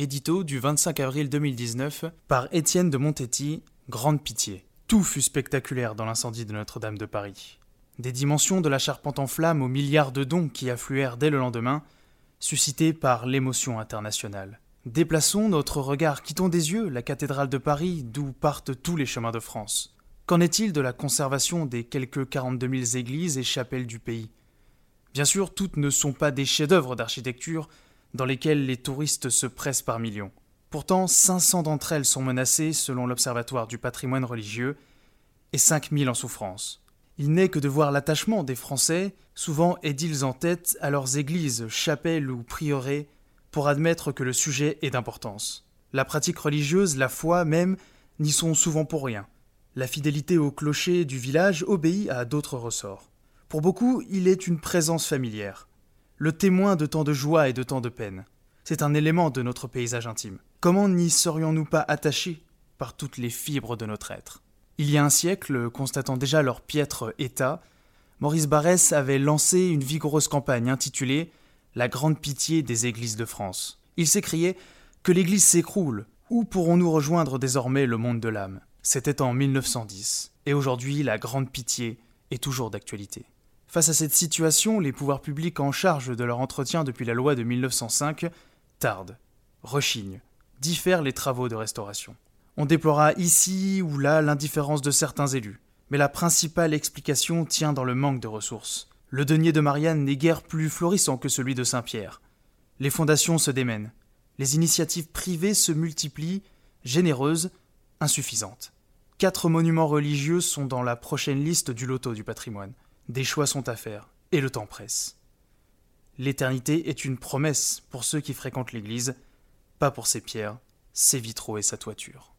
Édito du 25 avril 2019 par Étienne de Montetti, Grande Pitié. Tout fut spectaculaire dans l'incendie de Notre-Dame de Paris. Des dimensions de la charpente en flammes aux milliards de dons qui affluèrent dès le lendemain, suscités par l'émotion internationale. Déplaçons notre regard, quittons des yeux la cathédrale de Paris d'où partent tous les chemins de France. Qu'en est-il de la conservation des quelques 42 000 églises et chapelles du pays? Bien sûr, toutes ne sont pas des chefs-d'œuvre d'architecture dans lesquels les touristes se pressent par millions. Pourtant, 500 d'entre elles sont menacées selon l'Observatoire du patrimoine religieux et 5000 en souffrance. Il n'est que de voir l'attachement des Français, souvent édiles en tête, à leurs églises, chapelles ou prieurés, pour admettre que le sujet est d'importance. La pratique religieuse, la foi même, n'y sont souvent pour rien. La fidélité au clocher du village obéit à d'autres ressorts. Pour beaucoup, il est une présence familière le témoin de tant de joie et de tant de peine. C'est un élément de notre paysage intime. Comment n'y serions-nous pas attachés par toutes les fibres de notre être? Il y a un siècle, constatant déjà leur piètre état, Maurice Barrès avait lancé une vigoureuse campagne intitulée La grande pitié des églises de France. Il s'écriait Que l'Église s'écroule, où pourrons-nous rejoindre désormais le monde de l'âme? C'était en 1910, et aujourd'hui la grande pitié est toujours d'actualité. Face à cette situation, les pouvoirs publics en charge de leur entretien depuis la loi de 1905 tardent, rechignent, diffèrent les travaux de restauration. On déplora ici ou là l'indifférence de certains élus, mais la principale explication tient dans le manque de ressources. Le denier de Marianne n'est guère plus florissant que celui de Saint-Pierre. Les fondations se démènent, les initiatives privées se multiplient, généreuses, insuffisantes. Quatre monuments religieux sont dans la prochaine liste du loto du patrimoine. Des choix sont à faire, et le temps presse. L'éternité est une promesse pour ceux qui fréquentent l'Église, pas pour ses pierres, ses vitraux et sa toiture.